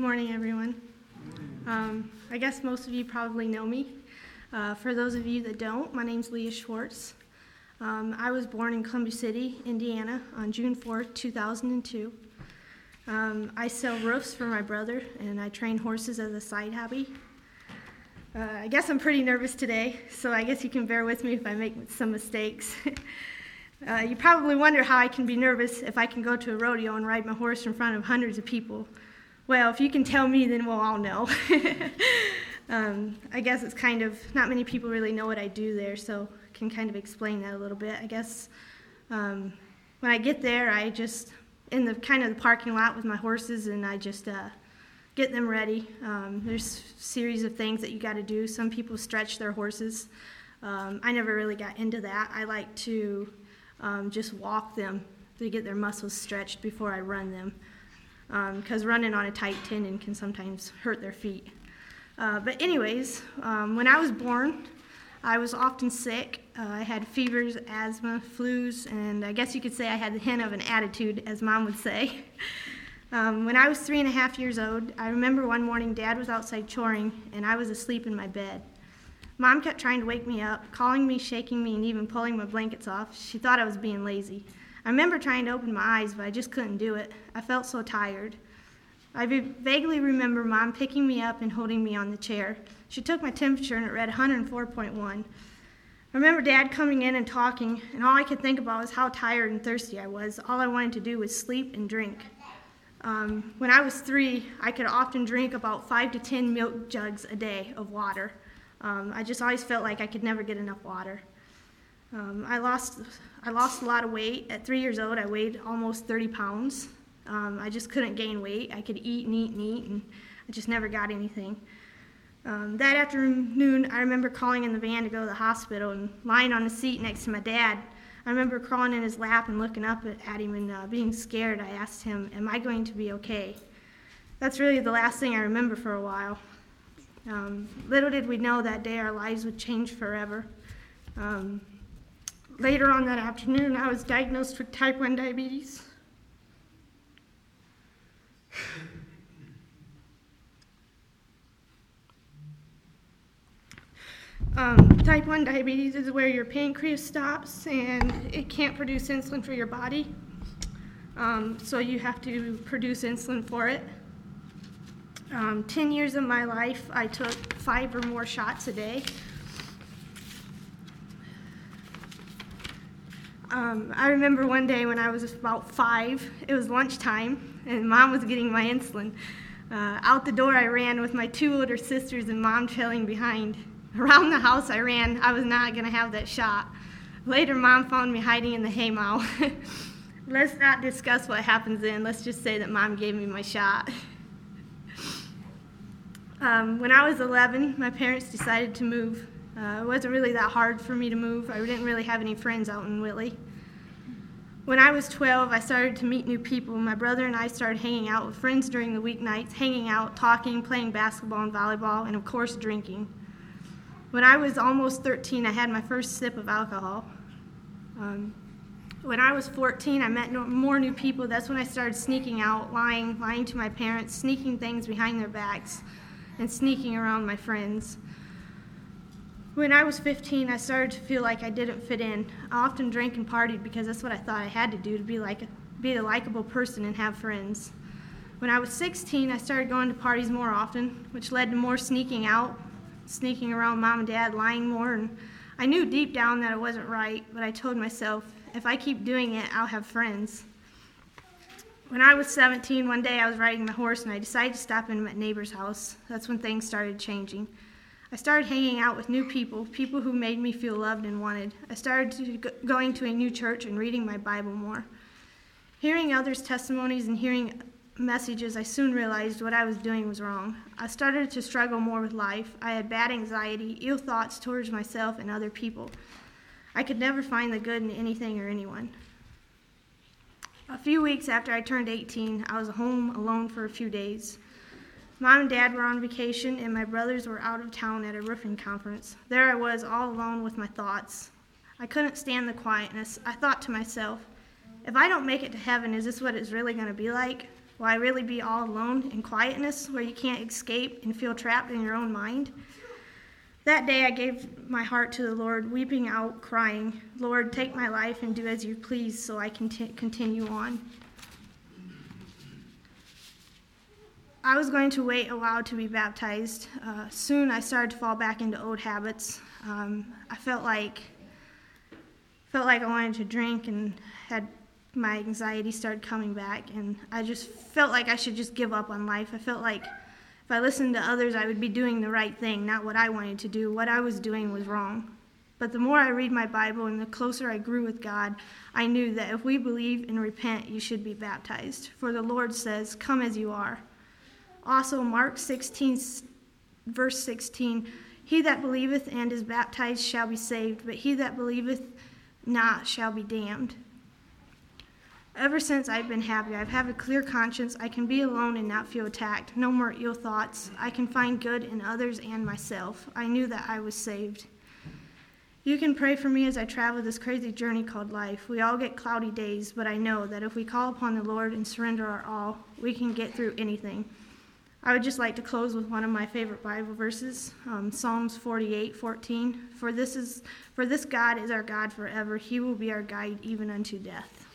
morning, everyone. Um, I guess most of you probably know me. Uh, for those of you that don't, my name's Leah Schwartz. Um, I was born in Columbia City, Indiana, on June 4th, 2002. Um, I sell roofs for my brother, and I train horses as a side hobby. Uh, I guess I'm pretty nervous today, so I guess you can bear with me if I make some mistakes. uh, you probably wonder how I can be nervous if I can go to a rodeo and ride my horse in front of hundreds of people. Well, if you can tell me, then we'll all know. um, I guess it's kind of, not many people really know what I do there, so I can kind of explain that a little bit. I guess um, when I get there, I just, in the kind of the parking lot with my horses, and I just uh, get them ready. Um, there's a series of things that you got to do. Some people stretch their horses. Um, I never really got into that. I like to um, just walk them to get their muscles stretched before I run them because um, running on a tight tendon can sometimes hurt their feet. Uh, but, anyways, um, when I was born, I was often sick. Uh, I had fevers, asthma, flus, and I guess you could say I had the hint of an attitude, as mom would say. um, when I was three and a half years old, I remember one morning dad was outside choring, and I was asleep in my bed. Mom kept trying to wake me up, calling me, shaking me, and even pulling my blankets off. She thought I was being lazy. I remember trying to open my eyes, but I just couldn't do it. I felt so tired. I vaguely remember mom picking me up and holding me on the chair. She took my temperature and it read 104.1. I remember dad coming in and talking, and all I could think about was how tired and thirsty I was. All I wanted to do was sleep and drink. Um, when I was three, I could often drink about five to ten milk jugs a day of water. Um, I just always felt like I could never get enough water. Um, I lost I lost a lot of weight. At three years old, I weighed almost 30 pounds. Um, I just couldn't gain weight. I could eat and eat and eat, and I just never got anything. Um, that afternoon, I remember calling in the van to go to the hospital and lying on the seat next to my dad. I remember crawling in his lap and looking up at him and uh, being scared. I asked him, Am I going to be okay? That's really the last thing I remember for a while. Um, little did we know that day our lives would change forever. Um, Later on that afternoon, I was diagnosed with type 1 diabetes. Um, type 1 diabetes is where your pancreas stops and it can't produce insulin for your body. Um, so you have to produce insulin for it. Um, 10 years of my life, I took five or more shots a day. Um, I remember one day when I was about five, it was lunchtime, and mom was getting my insulin. Uh, out the door I ran with my two older sisters and mom trailing behind. Around the house I ran. I was not going to have that shot. Later, mom found me hiding in the haymow. Let's not discuss what happens then. Let's just say that mom gave me my shot. Um, when I was 11, my parents decided to move. Uh, it wasn't really that hard for me to move. I didn't really have any friends out in Whitley. When I was 12, I started to meet new people. My brother and I started hanging out with friends during the weeknights, hanging out, talking, playing basketball and volleyball, and of course, drinking. When I was almost 13, I had my first sip of alcohol. Um, when I was 14, I met no, more new people. That's when I started sneaking out, lying, lying to my parents, sneaking things behind their backs, and sneaking around my friends. When I was 15, I started to feel like I didn't fit in. I often drank and partied because that's what I thought I had to do to be like be a likable person and have friends. When I was 16, I started going to parties more often, which led to more sneaking out, sneaking around mom and dad, lying more, and I knew deep down that it wasn't right, but I told myself, if I keep doing it, I'll have friends. When I was 17, one day I was riding my horse and I decided to stop in my neighbor's house. That's when things started changing. I started hanging out with new people, people who made me feel loved and wanted. I started to going to a new church and reading my Bible more. Hearing others' testimonies and hearing messages, I soon realized what I was doing was wrong. I started to struggle more with life. I had bad anxiety, ill thoughts towards myself and other people. I could never find the good in anything or anyone. A few weeks after I turned 18, I was home alone for a few days. Mom and Dad were on vacation, and my brothers were out of town at a roofing conference. There I was, all alone with my thoughts. I couldn't stand the quietness. I thought to myself, if I don't make it to heaven, is this what it's really going to be like? Will I really be all alone in quietness where you can't escape and feel trapped in your own mind? That day I gave my heart to the Lord, weeping out, crying, Lord, take my life and do as you please so I can t- continue on. I was going to wait a while to be baptized. Uh, soon I started to fall back into old habits. Um, I felt like felt like I wanted to drink and had my anxiety started coming back and I just felt like I should just give up on life. I felt like if I listened to others, I would be doing the right thing, not what I wanted to do. What I was doing was wrong. But the more I read my Bible and the closer I grew with God, I knew that if we believe and repent, you should be baptized. For the Lord says, Come as you are. Also, Mark 16, verse 16 He that believeth and is baptized shall be saved, but he that believeth not shall be damned. Ever since I've been happy, I've had a clear conscience. I can be alone and not feel attacked. No more ill thoughts. I can find good in others and myself. I knew that I was saved. You can pray for me as I travel this crazy journey called life. We all get cloudy days, but I know that if we call upon the Lord and surrender our all, we can get through anything. I would just like to close with one of my favorite Bible verses, um, Psalms 48, 14. For this is for this God is our God forever. He will be our guide even unto death.